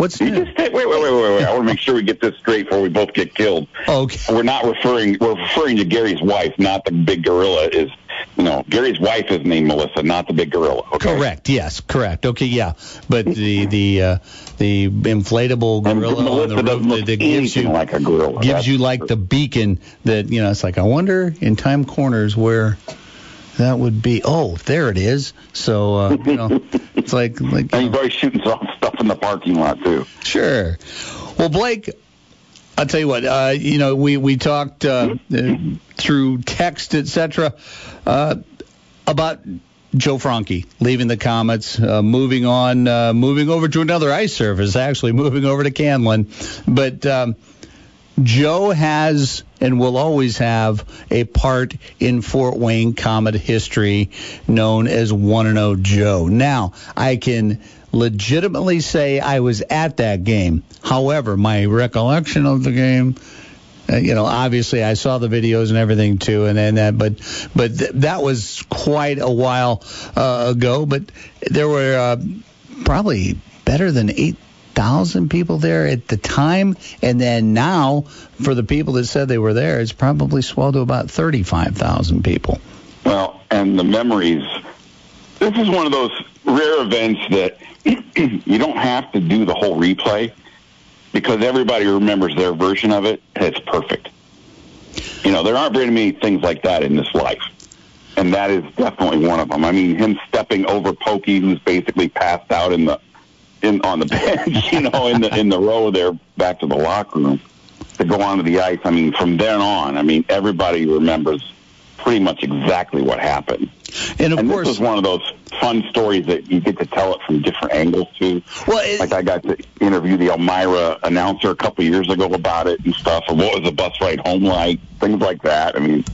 what's You just stay, wait, wait, wait, wait, wait. I want to make sure we get this straight before we both get killed. Okay. We're not referring. We're referring to Gary's wife, not the big gorilla. Is you know Gary's wife is named Melissa, not the big gorilla. Okay. Correct. Yes. Correct. Okay. Yeah. But the the uh, the inflatable gorilla on the roof that, that gives you like a gorilla. gives That's you like the beacon that you know. It's like I wonder in time corners where that would be. Oh, there it is. So uh, you know, it's like like. And always shooting some stuff in the parking lot too. Sure. Well, Blake, I'll tell you what. Uh, you know, we we talked uh, uh, through text, etc. Uh, about Joe Franke leaving the Komets, uh, moving on, uh, moving over to another ice surface. Actually, moving over to Canlin, but. Um, Joe has and will always have a part in Fort Wayne Komet history known as 1 0 Joe. Now, I can legitimately say I was at that game. However, my recollection of the game uh, you know, obviously I saw the videos and everything too, and then that, but but th- that was quite a while uh, ago. But there were uh, probably better than eight thousand people there at the time, and then now for the people that said they were there, it's probably swelled to about thirty-five thousand people. Well, and the memories. This is one of those rare events that you don't have to do the whole replay because everybody remembers their version of it. And it's perfect. You know, there aren't very many things like that in this life. And that is definitely one of them. I mean, him stepping over Pokey, who's basically passed out in the in on the bench, you know, in the in the row there back to the locker room to go onto the ice. I mean, from then on, I mean, everybody remembers pretty much exactly what happened. And of and course, this was one of those fun stories that you get to tell it from different angles too. Well, it, like I got to interview the Elmira announcer a couple of years ago about it and stuff, or what was the bus ride home like, things like that. I mean,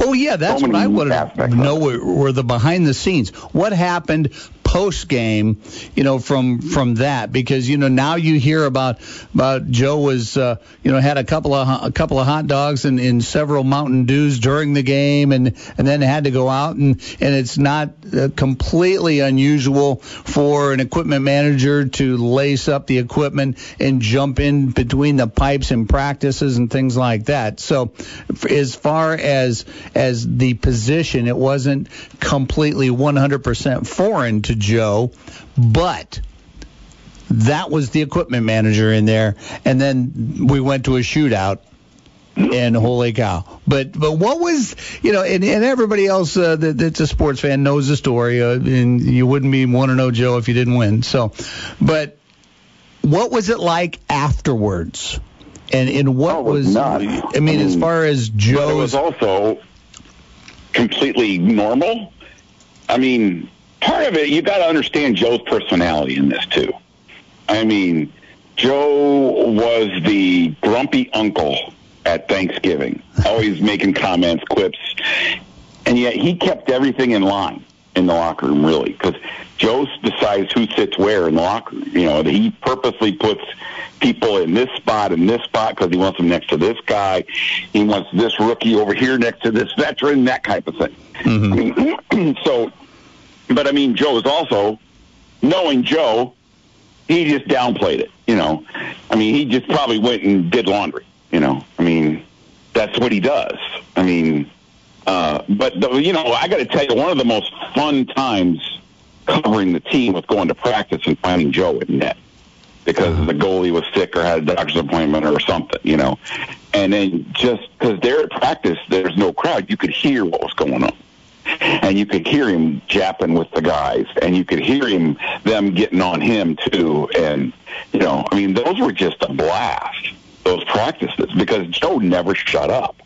Oh yeah, that's So what I wanted to know were, were the behind the scenes. What happened post game, you know, from from that because you know now you hear about about Joe was uh, you know had a couple of a couple of hot dogs and, and several Mountain Dews during the game and and then had to go out and and it's not uh, completely unusual for an equipment manager to lace up the equipment and jump in between the pipes and practices and things like that. So as far as as the position, it wasn't completely 100% foreign to Joe, but that was the equipment manager in there, and then we went to a shootout. And holy cow! But but what was you know and, and everybody else uh, that, that's a sports fan knows the story. Uh, and you wouldn't be one to know Joe if you didn't win. So, but what was it like afterwards? And and what Oh, was nuts. I mean, I as far as Joe was also completely normal. I mean, part of it you got to understand Joe's personality in this too. I mean, Joe was the grumpy uncle at Thanksgiving, always making comments, quips, and yet he kept everything in line in the locker room, really, because Joe decides who sits where in the locker room. You know, he purposely puts people in this spot and this spot because he wants them next to this guy. He wants this rookie over here next to this veteran, that type of thing. Mean, mm-hmm. so, but I mean, Joe is also knowing Joe. He just downplayed it, you know. I mean, he just probably went and did laundry, you know. I mean, that's what he does. I mean, uh, but the, you know, I got to tell you, one of the most fun times covering the team was going to practice and finding Joe in net because the goalie was sick or had a doctor's appointment or something, you know. And then just because they're at practice, there's no crowd, you could hear what was going on. And you could hear him japping with the guys, and you could hear him them getting on him too. And you know, I mean, those were just a blast. Those practices because Joe never shut up.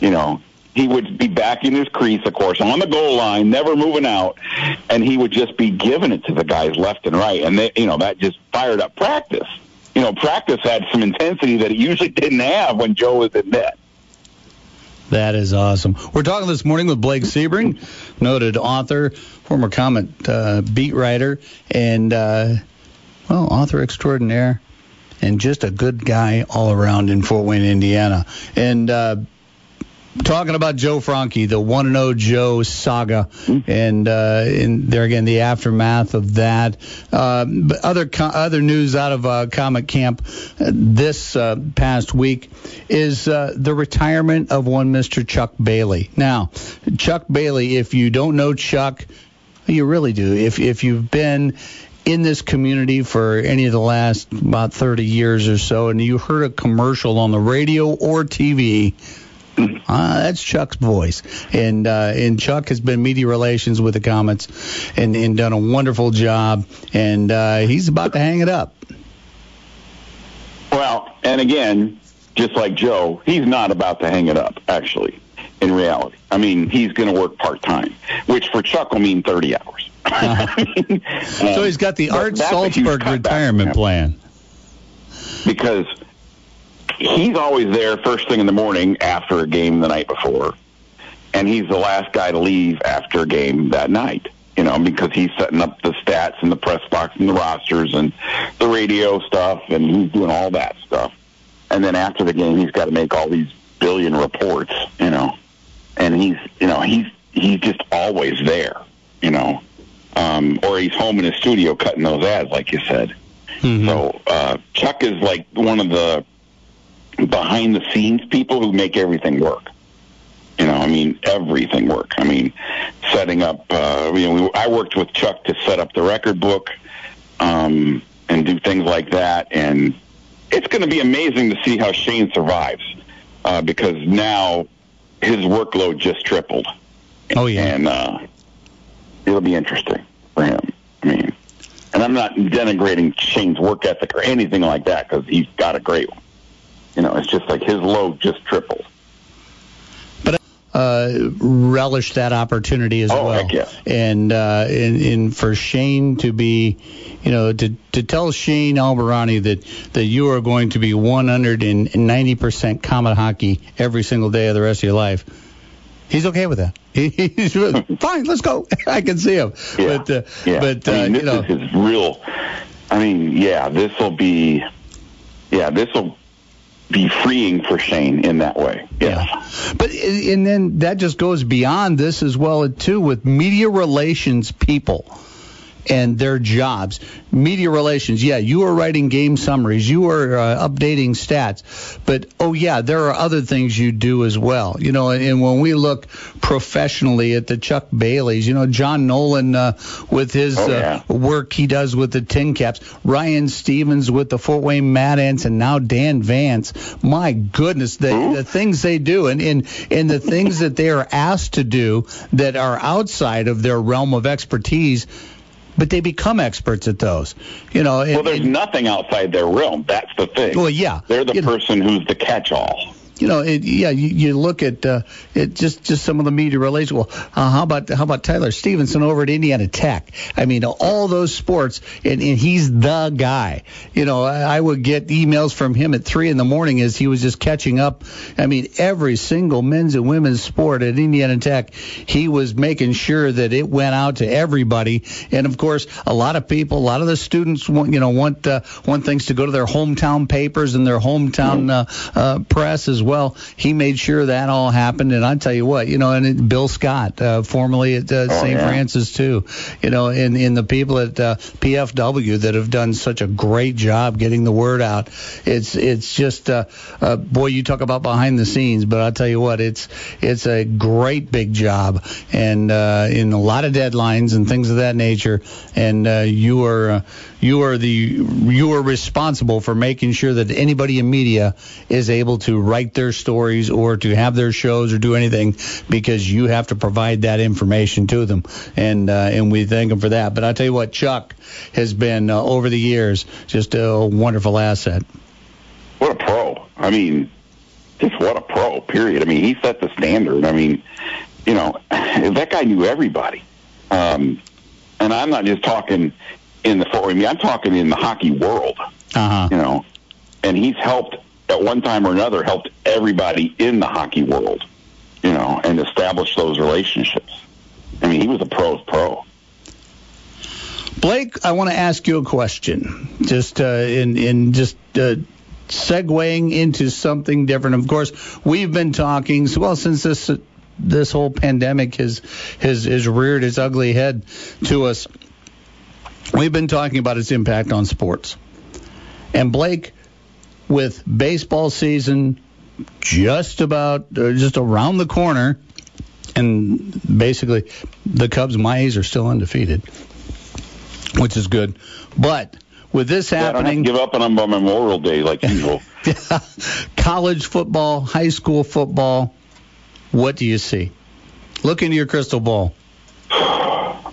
You know, he would be back in his crease, of course, on the goal line, never moving out, and he would just be giving it to the guys left and right, and they, you know, that just fired up practice. You know, practice had some intensity that it usually didn't have when Joe was in net. That is awesome. We're talking this morning with Blake Sebring, noted author, former Komet uh, beat writer, and uh, well, author extraordinaire, and just a good guy all around in Fort Wayne, Indiana. And uh, talking about Joe Franke, the one and zero Joe saga, and uh, in there again the aftermath of that. Uh, but other co- other news out of uh, Komet Camp uh, this uh, past week is uh, the retirement of one Mr. Chuck Bailey. Now, Chuck Bailey, if you don't know Chuck, you really do. If if you've been in this community for any of the last about 30 years or so, and you heard a commercial on the radio or TV. Uh, that's Chuck's voice, and uh, and Chuck has been media relations with the Komets, and, and done a wonderful job, and uh, he's about to hang it up. Well, and again, just like Joe, he's not about to hang it up, actually, in reality. I mean, he's going to work part time, which for Chuck will mean 30 hours. so he's got the Art that's a huge Salzburg retirement plan. because he's always there first thing in the morning after a game the night before, and he's the last guy to leave after a game that night. You know, because he's setting up the stats and the press box and the rosters and the radio stuff, and he's doing all that stuff. And then after the game, he's got to make all these billion reports. You know, and he's you know he's he's just always there. You know, um, or he's home in his studio cutting those ads, like you said. Mm-hmm. So uh, Chuck is like one of the behind the scenes people who make everything work. You know, I mean, everything work. I mean, setting up. Uh, you know, we, I worked with Chuck to set up the record book um, and do things like that, and it's going to be amazing to see how Shane survives uh, because now his workload just tripled. Oh yeah, and uh, it'll be interesting for him. I mean, and I'm not denigrating Shane's work ethic or anything like that because he's got a great one. You know, it's just like his load just tripled. But uh, relish that opportunity as Oh, well. heck yeah. And, uh, and and for Shane to be, you know, to to tell Shane Albarani that that you are going to be 190 percent common hockey every single day of the rest of your life. He's okay with that. He, he's fine. Let's go. I can see him. Yeah. But uh, Yeah. but uh, I mean, this you know, is his real. I mean, yeah, this will be. Yeah, this will be freeing for Shane in that way. Yes. But and then that just goes beyond this as well too with media relations people and their jobs. Media relations, yeah, you are writing game summaries, you are uh, updating stats, but oh yeah, there are other things you do as well. You know, and when we look professionally at the Chuck Baileys, you know, John Nolan uh, with his Oh, yeah. uh, work he does with the TinCaps, Ryan Stevens with the Fort Wayne Mad Ants, and now Dan Vance. My goodness, the, the things they do, and, and and the things that they are asked to do that are outside of their realm of expertise, but they become experts at those. You know, and, Well, there's nothing outside their realm. That's the thing. Well, yeah. They're the person who's the catch-all. You know, it, yeah, you, you look at uh, it just just some of the media relations. Well, uh, how about how about Tyler Stevenson over at Indiana Tech? I mean, all those sports, and, and he's the guy. You know, I, I would get emails from him at three in the morning as he was just catching up. I mean, every single men's and women's sport at Indiana Tech, he was making sure that it went out to everybody. And of course, a lot of people, a lot of the students want you know want uh, want things to go to their hometown papers and their hometown uh, uh, press as well. He made sure that all happened. And I tell you what, you know, and it, Bill Scott, uh, formerly at uh, Oh, St. yeah. Francis too, you know, and, and the people at uh, PFW that have done such a great job getting the word out. It's it's just uh, uh, boy, you talk about behind the scenes, but I'll tell you what, it's it's a great big job and uh, in a lot of deadlines and things of that nature. And uh, you are uh, you are the you are responsible for making sure that anybody in media is able to write their stories or to have their shows or do anything because you have to provide that information to them. And uh, and we thank them for that. But I tell you what, Chuck has been uh, over the years just a wonderful asset. What a pro. I mean, just what a pro, period. I mean, he set the standard. I mean, you know, that guy knew everybody. Um, and I'm not just talking in the Fort Wayne, I'm talking in the hockey world, Uh-huh. you know. And he's helped, at one time or another, helped everybody in the hockey world, you know, and establish those relationships. I mean, he was a pro's pro. Blake, I want to ask you a question. Just uh, in in just uh, segueing into something different. Of course, we've been talking well since this this whole pandemic has has has reared its ugly head to us. We've been talking about its impact on sports. And Blake, with baseball season just about uh, just around the corner, and basically the Cubs, my A's are still undefeated, which is good. But with this Yeah, I don't have to happening, give up on on Memorial Day like usual. college football, high school football, what do you see? Look into your crystal ball.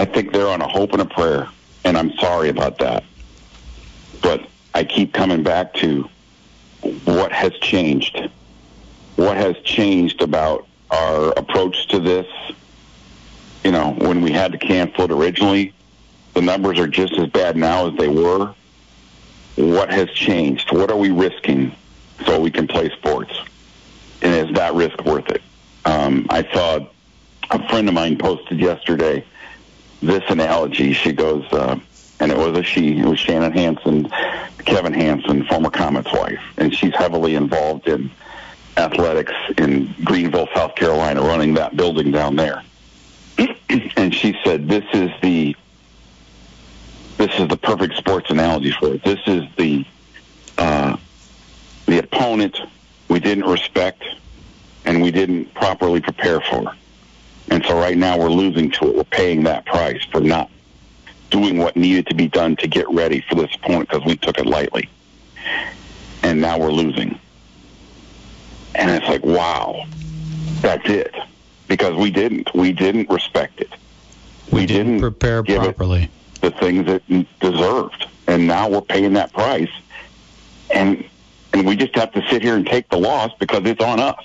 I think they're on a hope and a prayer, and I'm sorry about that. But I keep coming back to what has changed. What has changed about our approach to this? You know, when we had to cancel it originally, the numbers are just as bad now as they were. what has changed? What are we risking so we can play sports? And is that risk worth it? Um, I saw a friend of mine posted yesterday this analogy. She goes, uh, and it was a she. It was Shannon Hanson, Kevin Hanson, former Komet's wife, and she's heavily involved in athletics in Greenville, South Carolina, running that building down there. and she said, "This is the this is the perfect sports analogy for it. This is the uh, the opponent we didn't respect and we didn't properly prepare for. And so right now we're losing to it. We're paying that price for not doing what needed to be done to get ready for this point because we took it lightly. And now we're losing. And it's like, wow, that's it. Because we didn't. We didn't respect it. We, didn't, prepare give it properly. the things it deserved. And now we're paying that price. And and we just have to sit here and take the loss because it's on us.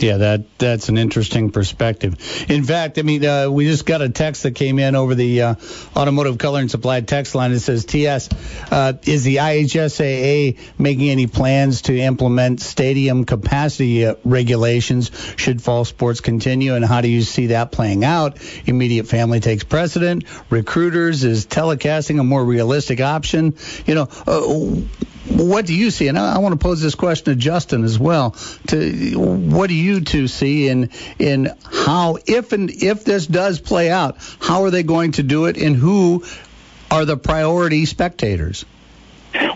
Yeah, that that's an interesting perspective. In fact, I mean, uh, we just got a text that came in over the uh, Automotive Color and Supply text line. It says, "TS, uh, is the IHSAA making any plans to implement stadium capacity uh, regulations should fall sports continue, and how do you see that playing out? Immediate family takes precedent. Recruiters is telecasting a more realistic option. You know." Uh, what do you see? And I, I want to pose this question to Justin as well. To what do you two see in in how if and if this does play out, how are they going to do it, and who are the priority spectators?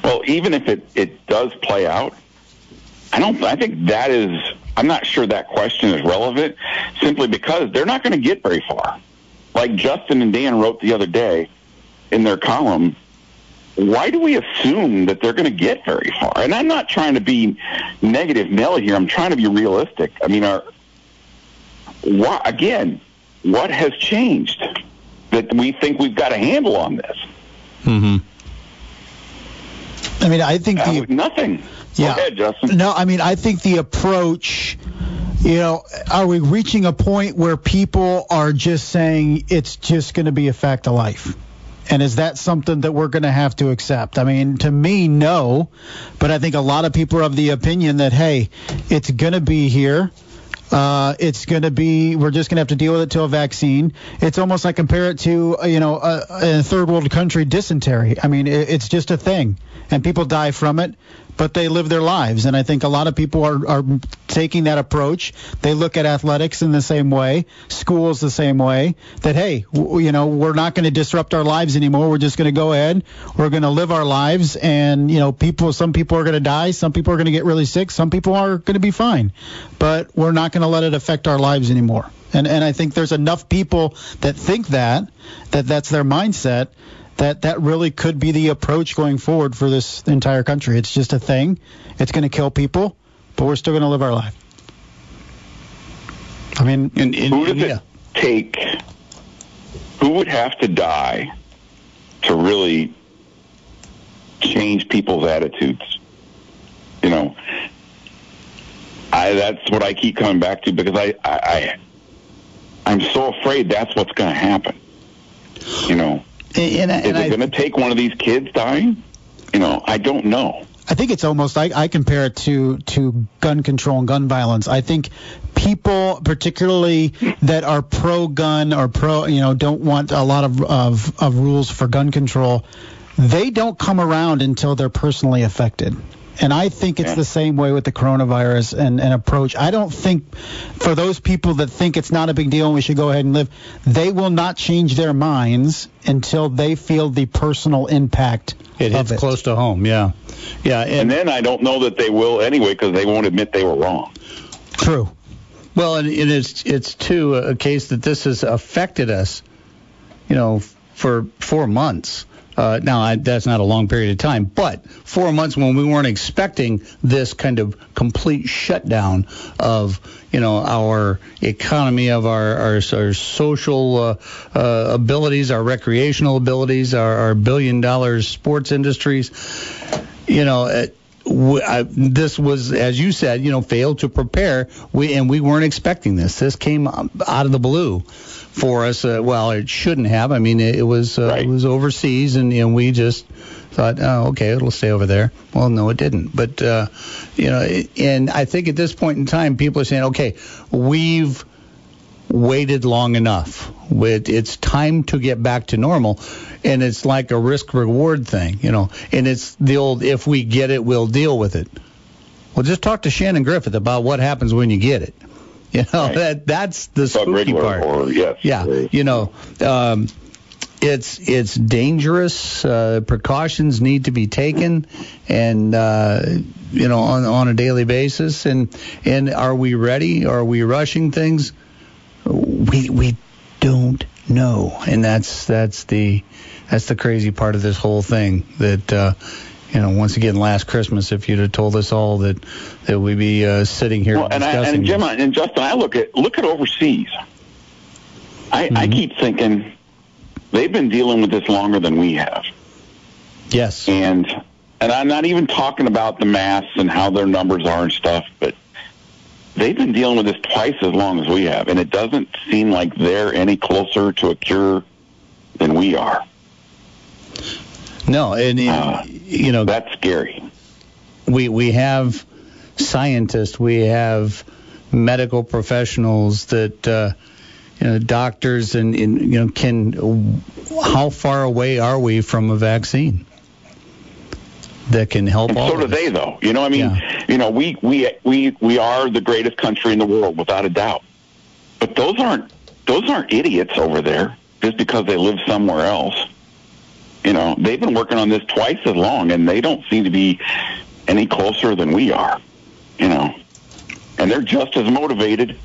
Well, even if it, it does play out, I don't. I think that is. I'm not sure that question is relevant, simply because they're not going to get very far. Like Justin and Dan wrote the other day in their column, why do we assume that they're going to get very far? And I'm not trying to be negative Nelly here. I'm trying to be realistic. I mean, our why, again, what has changed that we think we've got a handle on this? Mm-hmm. I mean, I think the Uh, nothing. Yeah. Go ahead, Justin. No, I mean, I think the approach, you know, are we reaching a point where people are just saying it's just going to be a fact of life? And is that something that we're going to have to accept? I mean, to me, no. But I think a lot of people are of the opinion that, hey, it's going to be here. Uh, it's going to be, we're just going to have to deal with it till a vaccine. It's almost like compare it to, uh, you know, a, a third world country dysentery. I mean, it, it's just a thing. And people die from it, but they live their lives. And I think a lot of people are, are taking that approach. They look at athletics in the same way, schools the same way, that, hey, w- you know, we're not going to disrupt our lives anymore. We're just going to go ahead. We're going to live our lives. And, you know, people, some people are going to die. Some people are going to get really sick. Some people are going to be fine. But we're not going to let it affect our lives anymore. And, and I think there's enough people that think that, that that's their mindset, that that really could be the approach going forward for this entire country. It's just a thing. It's going to kill people, but we're still going to live our life. I mean, who does it take? Who would have to die to really change people's attitudes? You know, I that's what I keep coming back to because I I, I I'm so afraid that's what's going to happen. You know, and, is it going to take one of these kids dying? You know, I don't know. I think it's almost I, I compare it to to gun control and gun violence. I think people, particularly that are pro gun or pro, you know, don't want a lot of, of of rules for gun control. They don't come around until they're personally affected. And I think it's the same way with the coronavirus and, and approach. I don't think for those people that think it's not a big deal and we should go ahead and live, they will not change their minds until they feel the personal impact It of hits it. close to home. Yeah, yeah. And then I don't know that they will anyway because they won't admit they were wrong. True. Well, and, and it's it's too a case that this has affected us, you know, for four months. Uh, now I, that's not a long period of time, but four months when we weren't expecting this kind of complete shutdown of you know our economy, of our our, our social uh, uh, abilities, our recreational abilities, our, our billion dollar sports industries. You know, uh, w- I, this was, as you said, you know, failed to prepare. We and we weren't expecting this. This came out of the blue for us. Uh, well, it shouldn't have. I mean, it, it was uh, it was overseas, and, and we just thought, oh, okay, it'll stay over there. Well, no, it didn't. But uh, you know, it, and I think at this point in time, people are saying, okay, we've waited long enough. It, it's time to get back to normal, and it's like a risk reward thing, you know. And it's the old if we get it, we'll deal with it. Well, just talk to Shannon Griffith about what happens when you get it. You know that that's the spooky part. horror, yes. Yeah, you know, um, it's it's dangerous. Uh, precautions need to be taken, and uh, you know, on on a daily basis. And and are we ready? Are we rushing things? We we don't know, and that's that's the that's the crazy part of this whole thing. That uh, you know, once again, last Christmas, if you'd have told us all that that we'd be uh, sitting here Well, and, I, and Jim and Justin, I look at look at overseas. I, I keep thinking they've been dealing with this longer than we have. Yes. And and I'm not even talking about the masks and how their numbers are and stuff, but they've been dealing with this twice as long as we have, and it doesn't seem like they're any closer to a cure than we are. No, and you know that's scary. We we have scientists, we have medical professionals that uh, you know doctors and, and you know can how far away are we from a vaccine that can help And all so do they, though. You know, I mean, you know, we we we we are the greatest country in the world without a doubt. But those aren't those aren't idiots over there just because they live somewhere else. You know, they've been working on this twice as long, and they don't seem to be any closer than we are. You know, and they're just as motivated.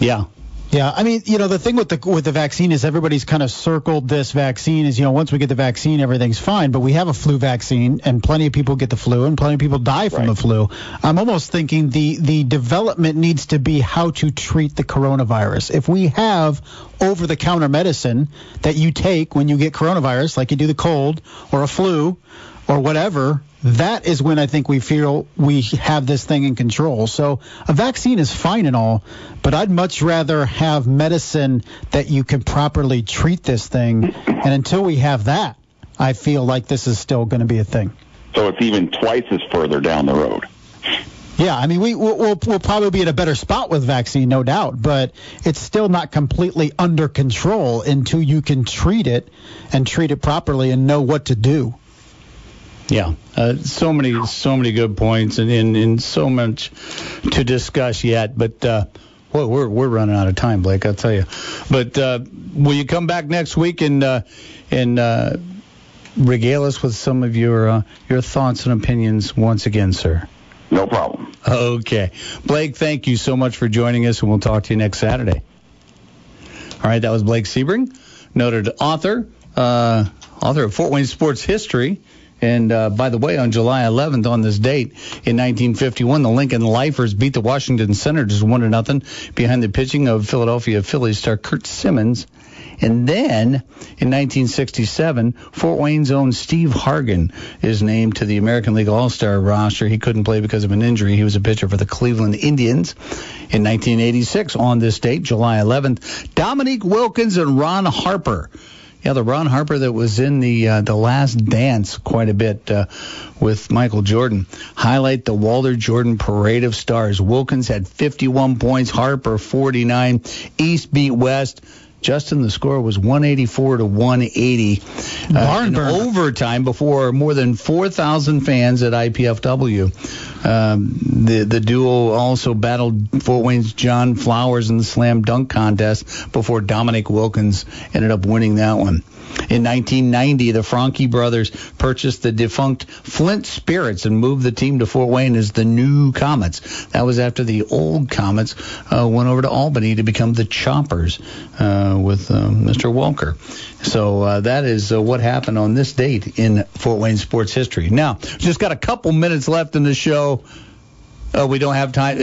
Yeah. Yeah, I mean, you know, the thing with the with the vaccine is everybody's kind of circled this vaccine is, you know, once we get the vaccine, everything's fine. But we have a flu vaccine, and plenty of people get the flu, and plenty of people die from the flu. I'm almost thinking the the development needs to be how to treat the coronavirus. If we have over the counter medicine that you take when you get coronavirus, like you do the cold or a flu or whatever, that is when I think we feel we have this thing in control. So a vaccine is fine and all, but I'd much rather have medicine that you can properly treat this thing. And until we have that, I feel like this is still going to be a thing. So it's even twice as further down the road. Yeah, I mean, we we'll, we'll, we'll probably be in a better spot with vaccine, no doubt, but it's still not completely under control until you can treat it and treat it properly and know what to do. Yeah, uh, so many, so many good points, and, and, and so much to discuss yet. But uh, well, we're we're running out of time, Blake. I'll tell you. But uh, will you come back next week and uh, and uh, regale us with some of your uh, your thoughts and opinions once again, sir? No problem. Okay, Blake. Thank you so much for joining us, and we'll talk to you next Saturday. All right, that was Blake Sebring, noted author, uh, author of Fort Wayne Sports History. And uh, by the way, on July 11th, on this date in 1951, the Lincoln Lifers beat the Washington Senators one to nothing behind the pitching of Philadelphia Phillies star Curt Simmons. And then in 1967, Fort Wayne's own Steve Hargan is named to the American League All-Star roster. He couldn't play because of an injury. He was a pitcher for the Cleveland Indians. In 1986, on this date, July 11th, Dominique Wilkins and Ron Harper yeah, the Ron Harper that was in the uh, the Last Dance quite a bit uh, with Michael Jordan. Highlight the Walter Jordan Parade of Stars. Wilkins had 51 points, Harper 49. East beat West. Justin, the score was 184 to 180 uh, in overtime before more than 4,000 fans at IPFW. Um, the the duo also battled Fort Wayne's John Flowers in the slam dunk contest before Dominique Wilkins ended up winning that one. In 1990, the Franke brothers purchased the defunct Flint Spirits and moved the team to Fort Wayne as the New Komets. That was after the old Komets uh, went over to Albany to become the Choppers uh, with Mr. Walker. So uh, that is uh, what happened on this date in Fort Wayne sports history. Now, just got a couple minutes left in the show. Uh, we don't have time.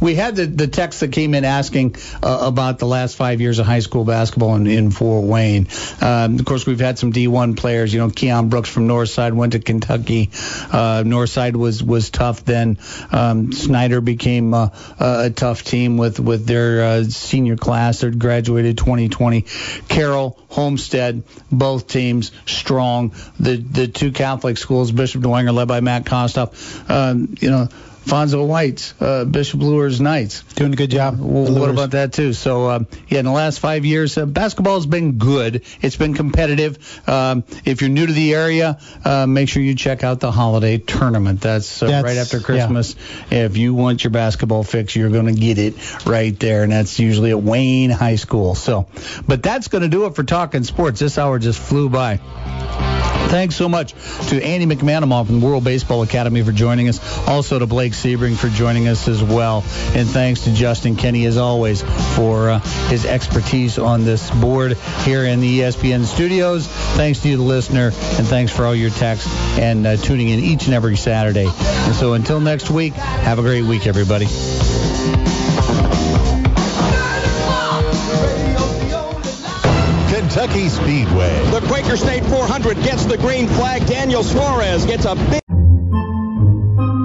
We had the, the text that came in asking uh, about the last five years of high school basketball in, in Fort Wayne. Um, of course, we've had some D1 players. You know, Keion Brooks from Northside went to Kentucky. Uh, Northside was was tough then. Um, Snyder became uh, a tough team with with their uh, senior class that graduated 2020. Carroll, Homestead, both teams strong. The the two Catholic schools, Bishop Dwenger led by Matt Kostoff. Um, you know. Fonzo White's, uh, Bishop Luers Knights. Doing a good job. Well, what about that too? So uh, yeah, in the last five years, uh, basketball has been good. It's been competitive. Um, if you're new to the area, uh, make sure you check out the holiday tournament. That's, uh, That's- right after yeah. Christmas. If you want your basketball fix, you're going to get it right there, and that's usually at Wayne High School. So, but that's going to do it for talking sports. This hour just flew by. Thanks so much to Andy McManama from the World Baseball Academy for joining us. Also to Blake Sebring for joining us as well. And thanks to Justin Kenny, as always, for uh, his expertise on this board here in the ESPN studios. Thanks to you, the listener, and thanks for all your texts and uh, tuning in each and every Saturday. And so until next week, have a great week, everybody. Kentucky Speedway. The Quaker State 400 gets the green flag. Daniel Suarez gets a big.